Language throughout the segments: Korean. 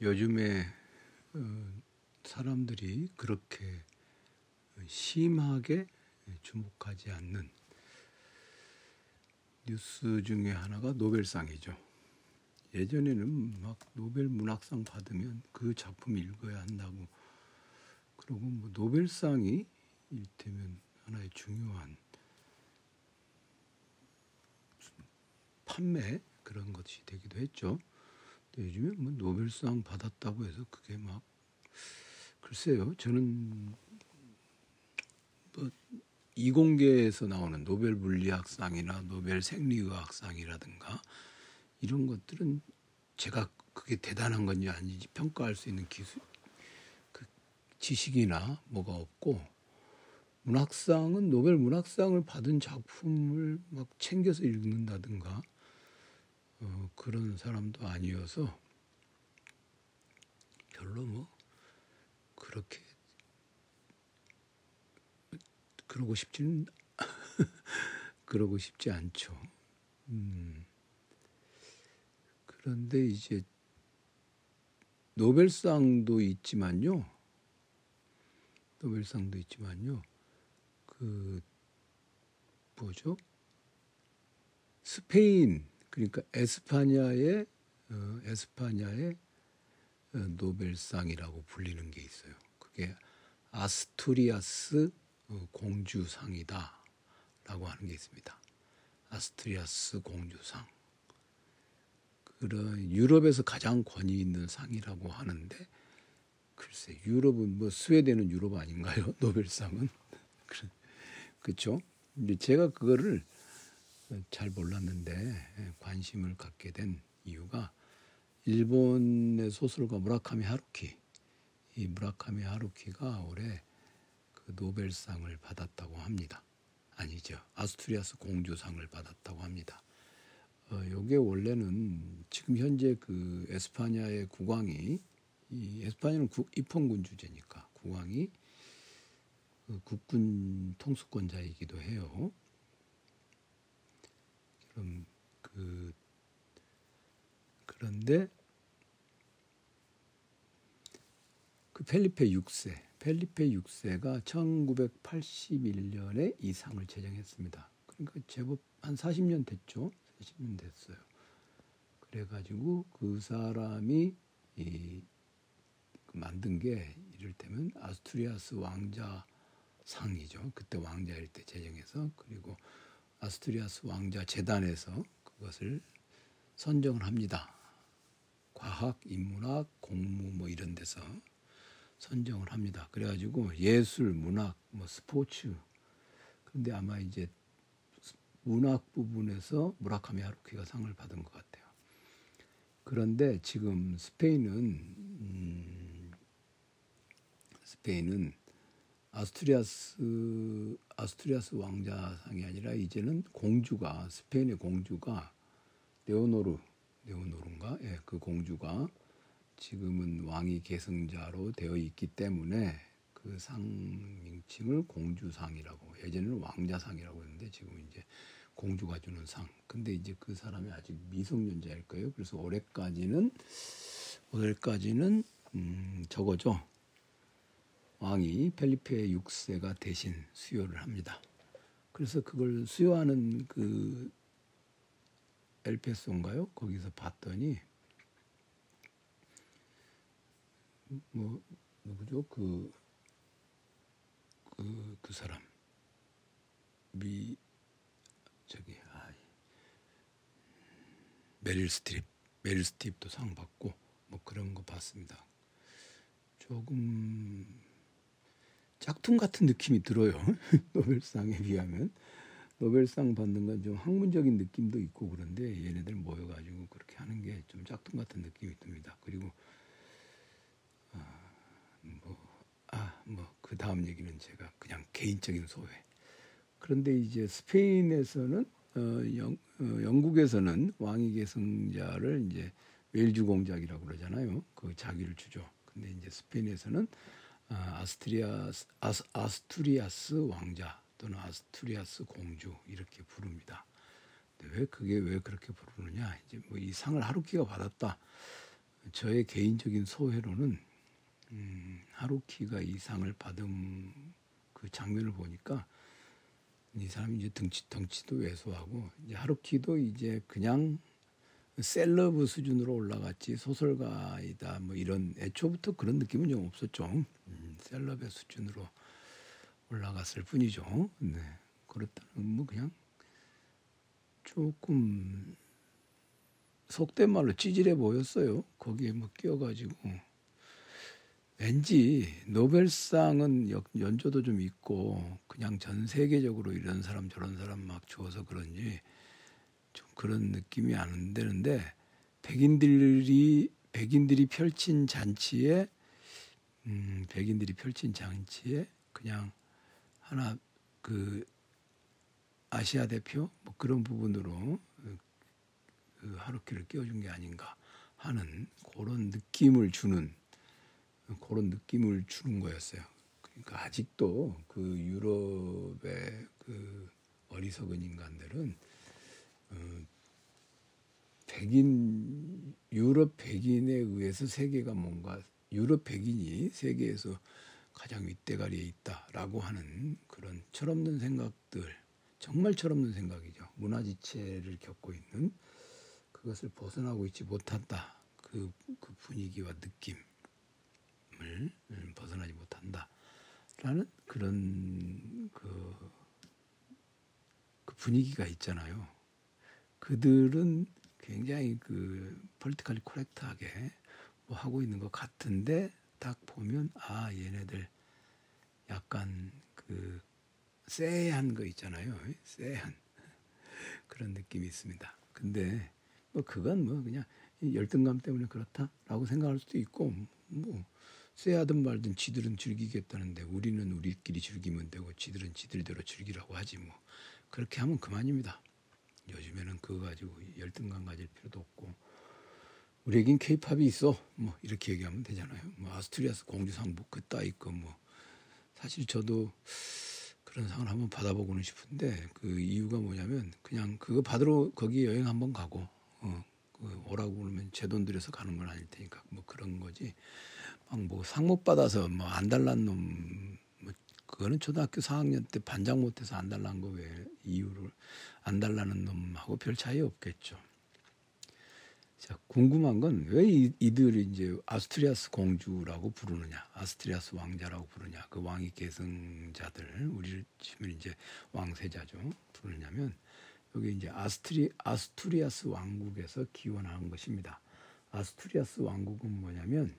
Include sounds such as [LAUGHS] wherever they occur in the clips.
요즘에 어, 사람들이 그렇게 심하게 주목하지 않는 뉴스 중에 하나가 노벨상이죠. 예전에는 막 노벨 문학상 받으면 그 작품 읽어야 한다고 그러고 뭐 노벨상이 일테면 하나의 중요한 판매 그런 것이 되기도 했죠. 요즘에 뭐 노벨상 받았다고 해서 그게 막 글쎄요. 저는 뭐 이공계에서 나오는 노벨 물리학상이나 노벨 생리의학상이라든가 이런 것들은 제가 그게 대단한 건지 아닌지 평가할 수 있는 기술 그 지식이나 뭐가 없고 문학상은 노벨 문학상을 받은 작품을 막 챙겨서 읽는다든가 어, 그런 사람도 아니어서 별로 뭐 그렇게 그러고 싶지는 [LAUGHS] 그러고 싶지 않죠. 음. 그런데 이제 노벨상도 있지만요. 노벨상도 있지만요. 그 뭐죠? 스페인 그러니까 에스파냐의 어, 에스파냐의 어, 노벨상이라고 불리는 게 있어요. 그게 아스투리아스 어, 공주상이다라고 하는 게 있습니다. 아스투리아스 공주상. 그런 유럽에서 가장 권위 있는 상이라고 하는데 글쎄 유럽은 뭐 스웨덴은 유럽 아닌가요? [LAUGHS] 노벨상은 [LAUGHS] 그렇죠. 근데 제가 그거를 잘 몰랐는데 예, 관심을 갖게 된 이유가 일본의 소설가 무라카미 하루키 이 무라카미 하루키가 올해 그 노벨상을 받았다고 합니다. 아니죠. 아스투리아스 공주상을 받았다고 합니다. 어, 요게 원래는 지금 현재 그 에스파냐의 국왕이 이 에스파냐는 국, 입헌군 주제니까 국왕이 그 국군 통수권자이기도 해요. 그럼 그 그런데 그 펠리페 6세, 펠리페 6세가 1981년에 이 상을 제정했습니다. 그러니까 제법 한 40년 됐죠. 40년 됐어요. 그래가지고 그 사람이 이 만든 게 이를테면 아스투리아스 왕자 상이죠. 그때 왕자일 때 제정해서 그리고 아스트리아스 왕자 재단에서 그것을 선정을 합니다. 과학, 인문학, 공무 뭐 이런 데서 선정을 합니다. 그래가지고 예술, 문학, 뭐 스포츠. 근데 아마 이제 문학 부분에서 무라카미 하루키가 상을 받은 것 같아요. 그런데 지금 스페인은 음, 스페인은 아스투리아스 아스투리아스 왕자상이 아니라 이제는 공주가 스페인의 공주가 네오노르 네오노르인가 예, 그 공주가 지금은 왕위 계승자로 되어 있기 때문에 그 상 명칭을 공주상이라고 예전에는 왕자상이라고 했는데 지금 이제 공주가 주는 상. 근데 이제 그 사람이 아직 미성년자일 거예요. 그래서 올해까지는 올해까지는 음, 저거죠. 왕이 펠리페 6세가 대신 수여를 합니다. 그래서 그걸 수여하는 그 엘페소인가요? 거기서 봤더니 뭐 누구죠? 그 그, 그 사람 미 저기 아, 메릴 스트립 메릴 스트립도 상 받고 뭐 그런 거 봤습니다. 조금 짝퉁 같은 느낌이 들어요. [LAUGHS] 노벨상에 비하면 노벨상 받는 건 좀 학문적인 느낌도 있고 그런데 얘네들 모여가지고 그렇게 하는 게 좀 짝퉁 같은 느낌이 듭니다. 그리고 아, 뭐, 아, 뭐, 그 다음 얘기는 제가 그냥 개인적인 소회. 그런데 이제 스페인에서는, 어, 영, 어, 영국에서는 왕위 계승자를 이제 웰주 공작이라고 그러잖아요. 그 자기를 주죠. 근데 이제 스페인에서는 아, 아스트리아스, 아스, 아스투리아스 왕자 또는 아스투리아스 공주 이렇게 부릅니다. 왜 그게 왜 그렇게 부르느냐? 이제 뭐 이 상을 하루키가 받았다. 저의 개인적인 소회로는 음, 하루키가 이 상을 받은 그 장면을 보니까 이 사람이 이제 덩치 덩치도 왜소하고 이제 하루키도 이제 그냥 셀러브 수준으로 올라갔지 소설가이다 뭐 이런 애초부터 그런 느낌은 좀 없었죠. 음, 셀럽의 수준으로 올라갔을 뿐이죠. 네. 그렇다는 뭐 그냥 조금 속된 말로 찌질해 보였어요. 거기에 뭐 끼어가지고 왠지 노벨상은 연조도 좀 있고 그냥 전 세계적으로 이런 사람 저런 사람 막 주어서 그런지 좀 그런 느낌이 안 되는데 백인들이 백인들이 펼친 잔치에 음, 백인들이 펼친 잔치에 그냥 하나 그 아시아 대표 뭐 그런 부분으로 그 하루키를 끼워준 게 아닌가 하는 그런 느낌을 주는 그런 느낌을 주는 거였어요. 그러니까 아직도 그 유럽의 그 어리석은 인간들은 어, 백인 유럽 백인에 의해서 세계가 뭔가 유럽 백인이 세계에서 가장 윗대가리에 있다라고 하는 그런 철없는 생각들 정말 철없는 생각이죠. 문화지체를 겪고 있는 그것을 벗어나고 있지 못한다. 그, 그 분위기와 느낌을 음, 벗어나지 못한다라는 그런 그, 그 분위기가 있잖아요. 그들은 굉장히 그 politically correct하게 뭐 하고 있는 것 같은데 딱 보면 아 얘네들 약간 그 쎄한 거 있잖아요. 쎄한 [LAUGHS] 그런 느낌이 있습니다. 근데 뭐 그건 뭐 그냥 열등감 때문에 그렇다라고 생각할 수도 있고 뭐 쎄하든 말든 지들은 즐기겠다는데 우리는 우리끼리 즐기면 되고 지들은 지들대로 즐기라고 하지 뭐 그렇게 하면 그만입니다. 요즘에는 그거 가지고 열등감 가질 필요도 없고 우리에겐 케이팝이 있어 뭐 이렇게 얘기하면 되잖아요. 뭐 아스트리아스 공주상 뭐 그따 있고 뭐 사실 저도 그런 상을 한번 받아보고는 싶은데 그 이유가 뭐냐면 그냥 그거 받으러 거기 여행 한번 가고 어, 그 오라고 그러면 제 돈 들여서 가는 건 아닐 테니까 뭐 그런 거지. 막 뭐 상 못 받아서 뭐 안 달란 놈, 뭐 그거는 초등학교 4학년 때 반장 못해서 안달난 거 왜 이유를 안달난 놈하고 별 차이 없겠죠. 자, 궁금한 건 왜 이들이 이제 아스투리아스 공주라고 부르느냐, 아스투리아스 왕자라고 부르냐, 그 왕위 계승자들, 우리로 치면 이제 왕세자죠, 부르냐면 여기 이제 아스트리 아스투리아스 왕국에서 기원한 것입니다. 아스투리아스 왕국은 뭐냐면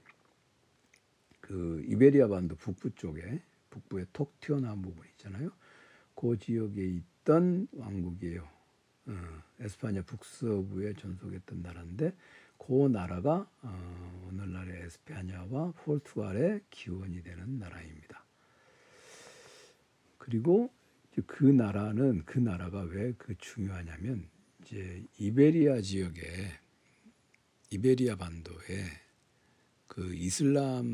그 이베리아 반도 북부 쪽에 북부에 톡 튀어나온 부분 있잖아요. 그 지역에 있던 왕국이에요. 어, 에스파냐 북서부에 전속했던 나라인데 그 나라가 어, 오늘날의 에스파냐와 포르투갈의 기원이 되는 나라입니다. 그리고 그 나라는 그 나라가 왜 그 중요하냐면 이제 이베리아 지역에 이베리아 반도에 그 이슬람이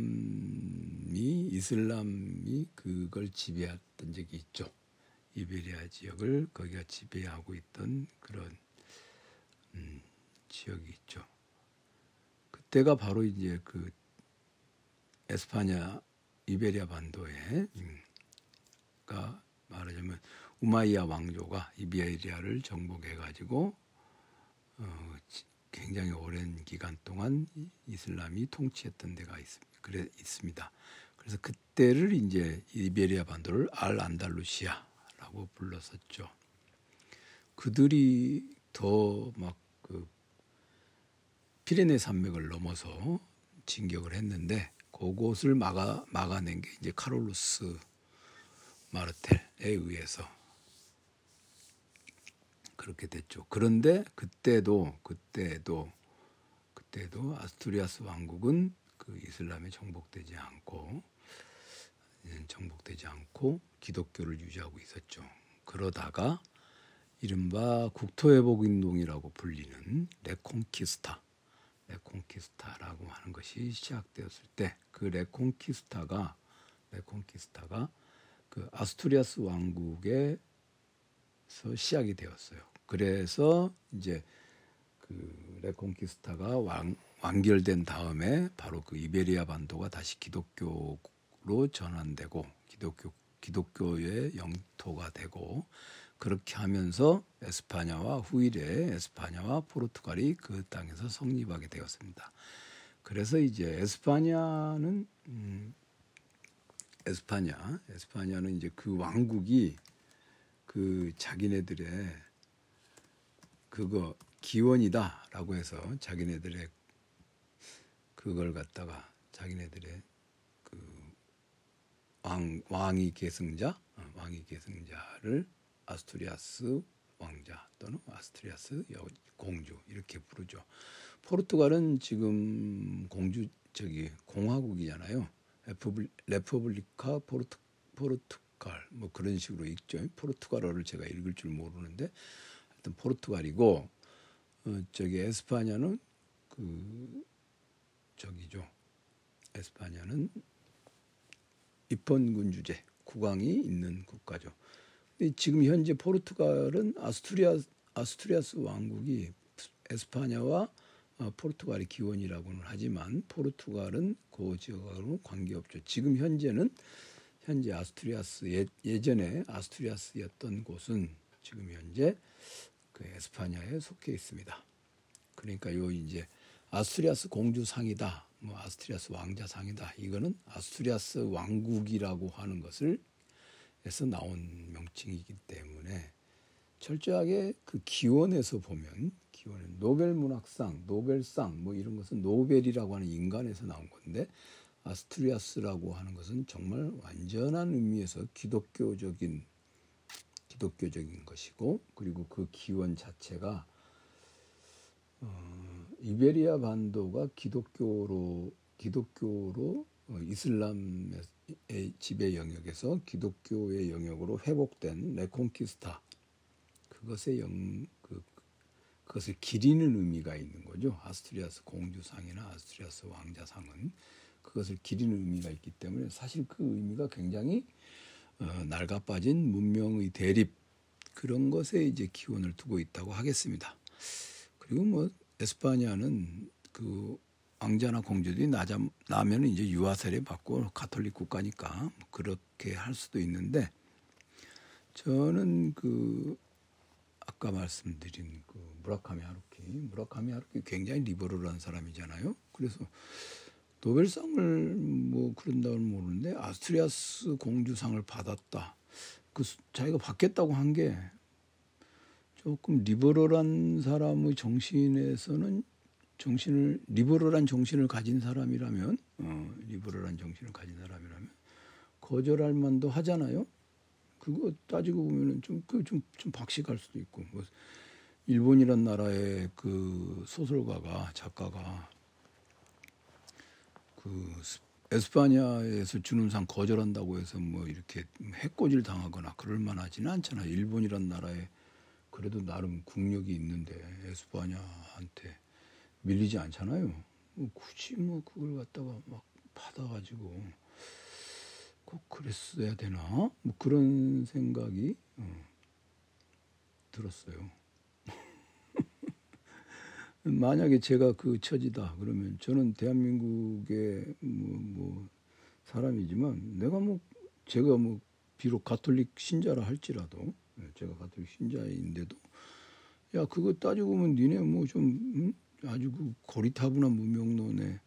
이슬람이 그걸 지배했던 적이 있죠. 이베리아 지역을 거기가 지배하고 있던 그런 음, 지역이 있죠. 그때가 바로 이제 그 에스파냐 이베리아 반도에 음, 가 말하자면 우마이야 왕조가 이베리아를 정복해 가지고 어, 굉장히 오랜 기간 동안 이슬람이 통치했던 데가 있, 그래, 있습니다. 그래서 그때를 이제 이베리아 반도를 알 안달루시아 라고 불렀었죠. 그들이 더막그 피레네 산맥을 넘어서 진격을 했는데 그곳을 막아 막아낸 게 이제 카롤루스 마르텔에 의해서 그렇게 됐죠. 그런데 그때도 그때도 그때도 아스투리아스 왕국은 그 이슬람에 정복되지 않고 예, 정복되지 않고 기독교를 유지하고 있었죠. 그러다가 이른바 국토회복 운동이라고 불리는 레콘키스타, 레콘키스타라고 하는 것이 시작되었을 때 그 레콘키스타가 레콘키스타가 그 아스투리아스 왕국에서 시작이 되었어요. 그래서 이제 그 레콘키스타가 왕 완결된 다음에 바로 그 이베리아 반도가 다시 기독교 로 전환되고 기독교 기독교의 영토가 되고 그렇게 하면서 에스파냐와 후일에 에스파냐와 포르투갈이 그 땅에서 성립하게 되었습니다. 그래서 이제 에스파냐는 음, 에스파냐 에스파냐는 이제 그 왕국이 그 자기네들의 그거 기원이다라고 해서 자기네들의 그걸 갖다가 자기네들의 그 왕, 왕위 계승자, 어, 왕위 계승자를 아스투리아스 왕자 또는 아스투리아스 공주 이렇게 부르죠. 포르투갈은 지금 공주 저기 공화국이잖아요. República 포르투 포르투갈 뭐 그런 식으로 읽죠. 포르투갈어를 제가 읽을 줄 모르는데 하여튼 포르투갈이고 어, 저기 에스파냐는 그 저기죠. 에스파냐는 입헌군주제 국왕이 있는 국가죠. 근데 지금 현재 포르투갈은 아스투리아 아스투리아스 왕국이 에스파냐와 어, 포르투갈의 기원이라고는 하지만 포르투갈은 그 지역하고는 관계없죠. 지금 현재는 현재 아스투리아스 예, 예전에 아스투리아스였던 곳은 지금 현재 그 에스파냐에 속해 있습니다. 그러니까 요 이제 아스투리아스 공주상이다. 뭐 아스투리아스 왕자상이다. 이거는 아스투리아스 왕국이라고 하는 것을 에서 나온 명칭이기 때문에 철저하게 그 기원에서 보면 기원은 노벨 문학상, 노벨상 뭐 이런 것은 노벨이라고 하는 인간에서 나온 건데 아스투리아스라고 하는 것은 정말 완전한 의미에서 기독교적인 기독교적인 것이고 그리고 그 기원 자체가 어, 이베리아 반도가 기독교로 기독교로 어, 이슬람의 지배 영역에서 기독교의 영역으로 회복된 레콘키스타 그것의 영 그, 그것을 기리는 의미가 있는 거죠. 아스투리아스 공주상이나 아스투리아스 왕자상은 그것을 기리는 의미가 있기 때문에 사실 그 의미가 굉장히 어, 낡아빠진 문명의 대립 그런 것에 이제 기원을 두고 있다고 하겠습니다. 그리고 뭐 에스파냐는 그 왕자나 공주들이 나자, 나면 이제 유아세례 받고 가톨릭 국가니까 뭐 그렇게 할 수도 있는데 저는 그 아까 말씀드린 그 무라카미 하루키 무라카미 하루키 굉장히 liberal한 사람이잖아요. 그래서 노벨상을 뭐 그런다고는 모르는데 아스투리아스 공주상을 받았다. 그 자기가 받겠다고 한 게 조금 liberal한 사람의 정신에서는 정신을 리버럴한 정신을 가진 사람이라면 어, 리버럴한 정신을 가진 사람이라면 거절할 만도 하잖아요. 그거 따지고 보면은 좀그좀좀 좀 박식할 수도 있고 뭐 일본이란 나라의 그 소설가가 작가가 그 에스파냐에서 주는 상 거절한다고 해서 뭐 이렇게 해코지를 당하거나 그럴 만하지는 않잖아. 일본이란 나라에 그래도 나름 국력이 있는데 에스파냐한테 밀리지 않잖아요. 뭐 굳이 뭐 그걸 갖다가 막 받아가지고 꼭 그랬어야 되나? 뭐 그런 생각이 어, 들었어요. [LAUGHS] 만약에 제가 그 처지다 그러면 저는 대한민국의 뭐, 뭐 사람이지만 내가 뭐 제가 뭐 비록 가톨릭 신자라 할지라도 예, 제가 가톨릭 신자인데도 야 그거 따지고 보면 니네 뭐좀 음? 아주 그 고리타분한 문명론에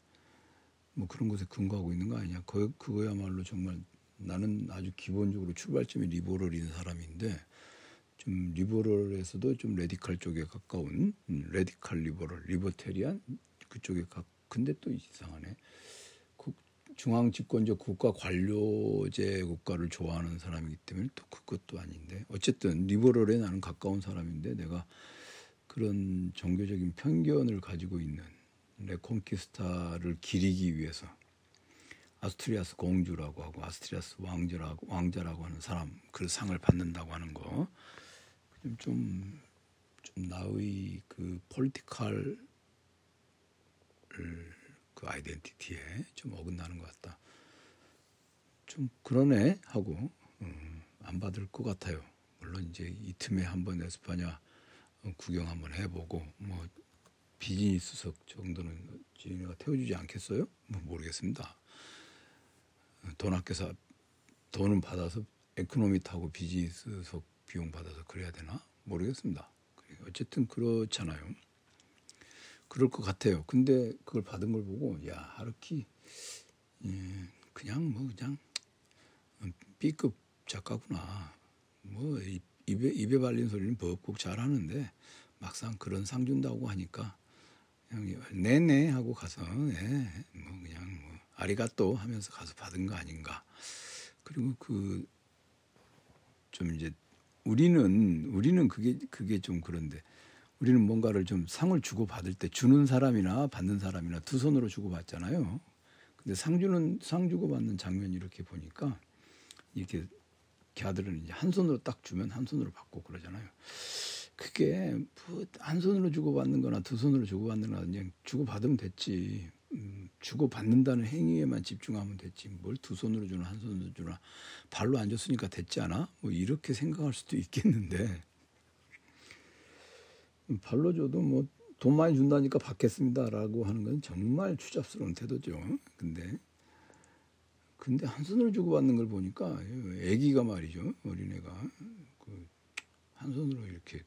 뭐 그런 것에 근거하고 있는 거 아니냐. 그, 그거야말로 정말 나는 아주 기본적으로 출발점이 liberal인 사람인데 좀 liberal에서도 좀 radical 쪽에 가까운 음, radical liberal, libertarian 그쪽에 가. 근데 또 이상하네. 중앙 집권적 국가 관료제 국가를 좋아하는 사람이기 때문에 또 그것도 아닌데. 어쨌든 liberal에 나는 가까운 사람인데 내가 그런 종교적인 편견을 가지고 있는 레콘키스타를 기리기 위해서 아스투리아스 공주라고 하고 아스투리아스 왕자라고 왕자라고 하는 사람 그 상을 받는다고 하는 거. 좀좀 나의 그 political 그 아이덴티티에 좀 어긋나는 것 같다. 좀 그러네 하고 음, 안 받을 것 같아요. 물론 이제 이 틈에 한번 에스파냐 구경 한번 해보고 뭐 비즈니스석 정도는 지인이가 태워주지 않겠어요? 뭐 모르겠습니다. 돈 아껴서 돈은 받아서 에코노미 타고 비즈니스석 비용 받아서 그래야 되나 모르겠습니다. 어쨌든 그렇잖아요. 그럴 것 같아요. 근데 그걸 받은 걸 보고 야 하루키 예, 그냥 뭐 그냥 B급 작가구나. 뭐 입에 입에 발린 소리는 벅벅 잘하는데 막상 그런 상 준다고 하니까 그냥 네네 하고 가서 네, 뭐 그냥 뭐 아리가또 하면서 가서 받은 거 아닌가. 그리고 그 좀 이제 우리는 우리는 그게 그게 좀 그런데 우리는 뭔가를 좀 상을 주고 받을 때 주는 사람이나 받는 사람이나 두 손으로 주고 받잖아요. 근데 상 주는 상 주고 받는 장면 이렇게 보니까 이렇게 걔들은 이제 한 손으로 딱 주면 한 손으로 받고 그러잖아요. 그게 뭐한 손으로 주고 받는 거나 두 손으로 주고 받는 거나 그냥 주고 받으면 됐지. 음, 주고 받는다는 행위에만 집중하면 됐지. 뭘 두 손으로 주나 한 손으로 주나 발로 안 줬으니까 됐지 않아? 뭐 이렇게 생각할 수도 있겠는데 발로 줘도 뭐 돈 많이 준다니까 받겠습니다라고 하는 건 정말 추잡스러운 태도죠. 근데 근데 한 손으로 주고 받는 걸 보니까 아기가 말이죠 어린애가 그한 손으로 이렇게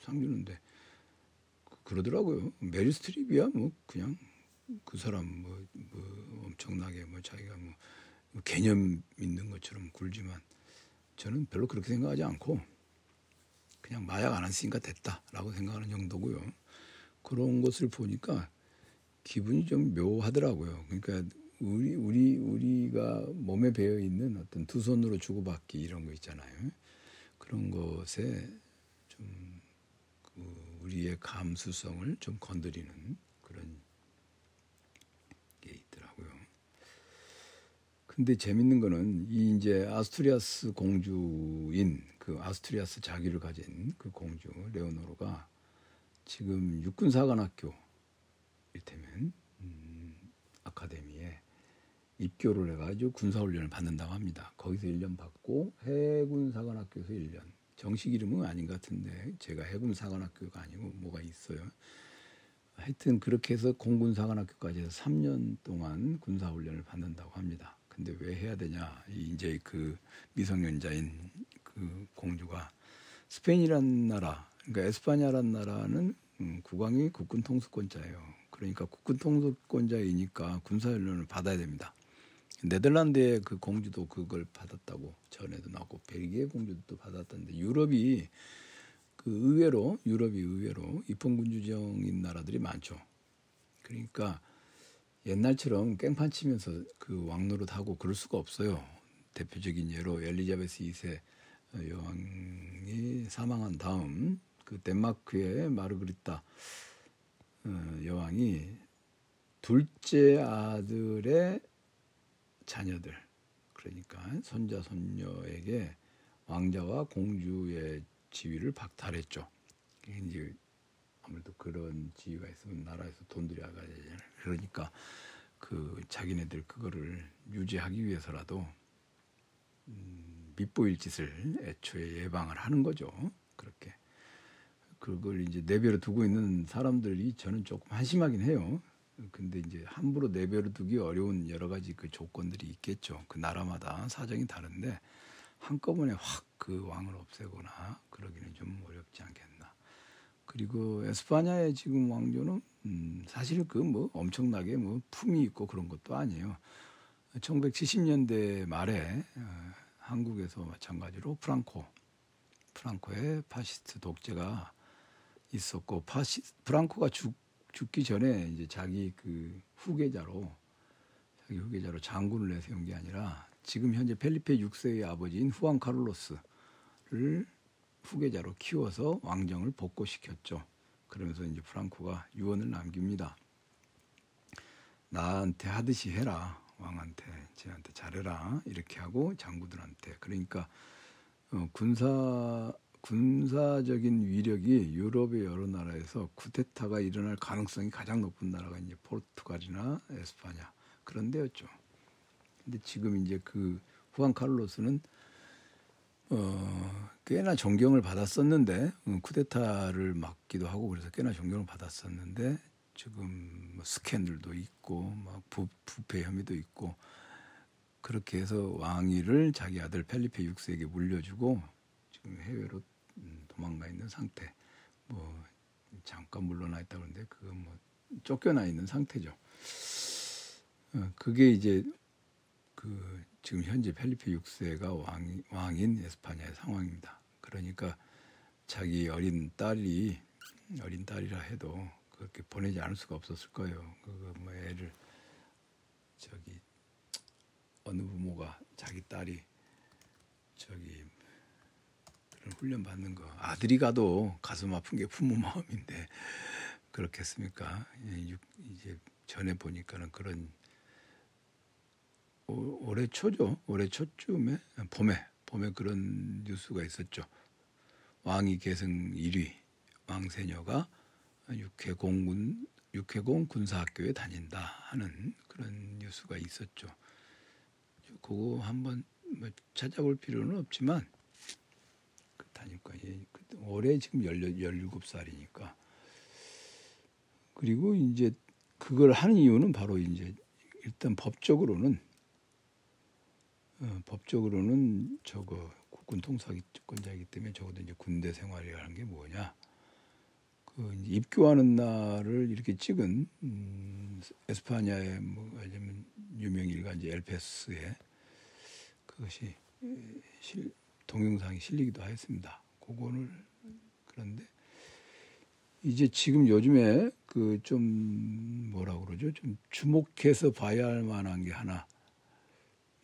상 주는데 그러더라고요. 메리 스트립이야 뭐 그냥 그 사람 뭐, 뭐 엄청나게 뭐 자기가 뭐 개념 있는 것처럼 굴지만 저는 별로 그렇게 생각하지 않고 그냥 마약 안 했으니까 됐다라고 생각하는 정도고요. 그런 것을 보니까 기분이 좀 묘하더라고요. 그러니까 우리 우리 우리가 몸에 배어 있는 어떤 두 손으로 주고받기 이런 거 있잖아요. 그런 것에 좀 그 우리의 감수성을 좀 건드리는 그런 게 있더라고요. 근데 재밌는 거는 이 이제 아스투리아스 공주인 그 아스투리아스 자기를 가진 그 공주 레오노르가 지금 육군사관학교 이를테면 음, 아카데미에 입교를 해가지고 군사훈련을 받는다고 합니다. 거기서 1년 받고 해군사관학교에서 1년. 정식 이름은 아닌 것 같은데 제가 해군사관학교가 아니고 뭐가 있어요. 하여튼 그렇게 해서 공군사관학교까지 해서 3년 동안 군사훈련을 받는다고 합니다. 근데 왜 해야 되냐? 이제 그 미성년자인 그 공주가 스페인이란 나라, 그러니까 에스파냐란 나라는 음, 국왕이 국군 통수권자예요. 그러니까 국군 통수권자이니까 군사훈련을 받아야 됩니다. 네덜란드의 그 공주도 그걸 받았다고 전에도 나오고 벨기에 공주도 받았던데 유럽이 그 의외로 유럽이 의외로 입헌 군주정인 나라들이 많죠. 그러니까 옛날처럼 깽판 치면서 그 왕노릇 하고 그럴 수가 없어요. 대표적인 예로 엘리자베스 2세 여왕이 사망한 다음 그 덴마크의 마르그리타 어, 여왕이 둘째 아들의 자녀들 그러니까 손자 손녀에게 왕자와 공주의 지위를 박탈했죠. 이제 아무래도 그런 지위가 있으면 나라에서 돈 들여가야 되잖아요. 그러니까 그 자기네들 그거를 유지하기 위해서라도 음, 밑보일 짓을 애초에 예방을 하는 거죠. 그렇게 그걸 이제 내버려 두고 있는 사람들이 저는 조금 한심하긴 해요. 근데 이제 함부로 내버려 두기 어려운 여러 가지 그 조건들이 있겠죠. 그 나라마다 사정이 다른데 한꺼번에 확 그 왕을 없애거나 그러기는 좀 어렵지 않겠나. 그리고 에스파냐의 지금 왕조는 음 사실 그 뭐 엄청나게 뭐 품이 있고 그런 것도 아니에요. 1970년대 말에 어, 한국에서 마찬가지로 프랑코 프랑코의 파시스트 독재가 있었고 파시 프랑코가 죽 죽기 전에 이제 자기 그 후계자로 자기 후계자로 장군을 내세운 게 아니라 지금 현재 펠리페 6세의 아버지인 후안 카를로스를 후계자로 키워서 왕정을 복고시켰죠. 그러면서 이제 프랑코가 유언을 남깁니다. 나한테 하듯이 해라. 왕한테, 쟤한테 잘해라. 이렇게 하고 장군들한테. 그러니까 어, 군사 군사적인 위력이 유럽의 여러 나라에서 쿠데타가 일어날 가능성이 가장 높은 나라가 이제 포르투갈이나 에스파냐 그런 데였죠. 근데 지금 이제 그 후안 카를로스는 어, 꽤나 존경을 받았었는데 음, 쿠데타를 막기도 하고 그래서 꽤나 존경을 받았었는데 지금 뭐 스캔들도 있고 막 부, 부패 혐의도 있고 그렇게 해서 왕위를 자기 아들 펠리페 6세에게 물려주고 지금 해외로 음, 도망가 있는 상태. 뭐 잠깐 물러나 있다 그러는데 그건 뭐 쫓겨나 있는 상태죠. 어, 그게 이제 그 지금 현재 펠리페 6세가 왕, 왕인 에스파냐의 상황입니다. 그러니까 자기 어린 딸이 어린 딸이라 해도 그렇게 보내지 않을 수가 없었을 거예요. 그거 뭐 애를 저기 어느 부모가 자기 딸이 저기 그런 훈련 받는 거 아들이 가도 가슴 아픈 게 부모 마음인데 그렇겠습니까? 예, 이제 전에 보니까는 그런 올해 초죠. 올해 초쯤에 봄에 봄에 그런 뉴스가 있었죠. 왕위 계승 1위 왕세녀가 육해공군 육해공 군사학교에 다닌다 하는 그런 뉴스가 있었죠. 그거 한번 뭐 찾아볼 필요는 없지만 그 다니까 예, 그 올해 지금 17살이니까 그리고 이제 그걸 하는 이유는 바로 이제 일단 법적으로는 어, 법적으로는 저거 국군 통사권자이기 때문에 적어도 이제 군대 생활이라는 게 뭐냐 그 입교하는 날을 이렇게 찍은 음, 에스파냐의 뭐 아니면 유명 일간 지 엘페스에 그것이 실, 동영상이 실리기도 하였습니다. 그거를 그런데 이제 지금 요즘에 그 좀 뭐라 그러죠? 좀 주목해서 봐야 할 만한 게 하나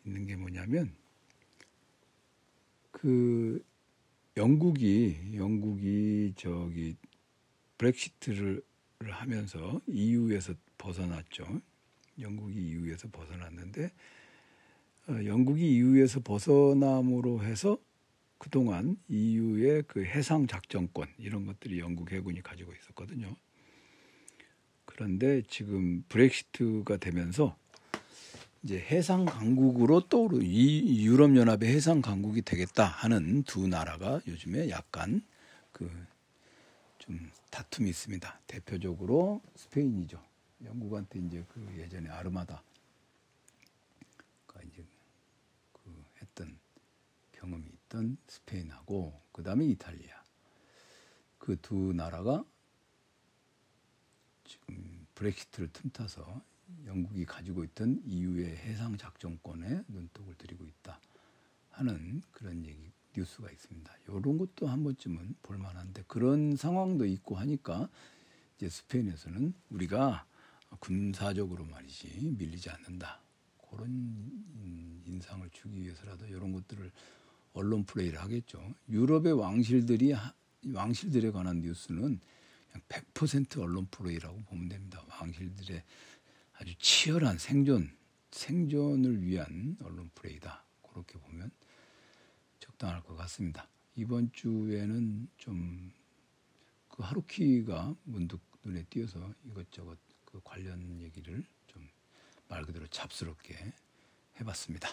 있는 게 뭐냐면 그 영국이 영국이 저기 브렉시트를 하면서 EU에서 벗어났죠. 영국이 EU에서 벗어났는데 어, 영국이 EU에서 벗어남으로 해서 그동안 EU의 그 해상 작전권 이런 것들이 영국 해군이 가지고 있었거든요. 그런데 지금 브렉시트가 되면서 이제 해상 강국으로 떠오르 이 유럽 연합의 해상 강국이 되겠다 하는 두 나라가 요즘에 약간 그 좀 다툼이 있습니다. 대표적으로 스페인이죠. 영국한테 이제 그 예전에 아르마다 가 이제 그 했던 경험이 있던 스페인하고 그 다음에 이탈리아 그 두 나라가 지금 브렉시트를 틈타서 영국이 가지고 있던 EU의 해상 작전권에 눈독을 들이고 있다 하는 그런 얘기 뉴스가 있습니다. 이런 것도 한 번쯤은 볼만한데 그런 상황도 있고 하니까 이제 스페인에서는 우리가 군사적으로 말이지 밀리지 않는다 그런 인상을 주기 위해서라도 이런 것들을 언론 플레이를 하겠죠. 유럽의 왕실들이 왕실들에 관한 뉴스는 그냥 100% 언론 플레이라고 보면 됩니다. 왕실들의 아주 치열한 생존, 생존을 위한 언론 플레이다. 그렇게 보면 적당할 것 같습니다. 이번 주에는 좀 그 하루키가 문득 눈에 띄어서 이것저것 그 관련 얘기를 좀 말 그대로 잡스럽게 해봤습니다.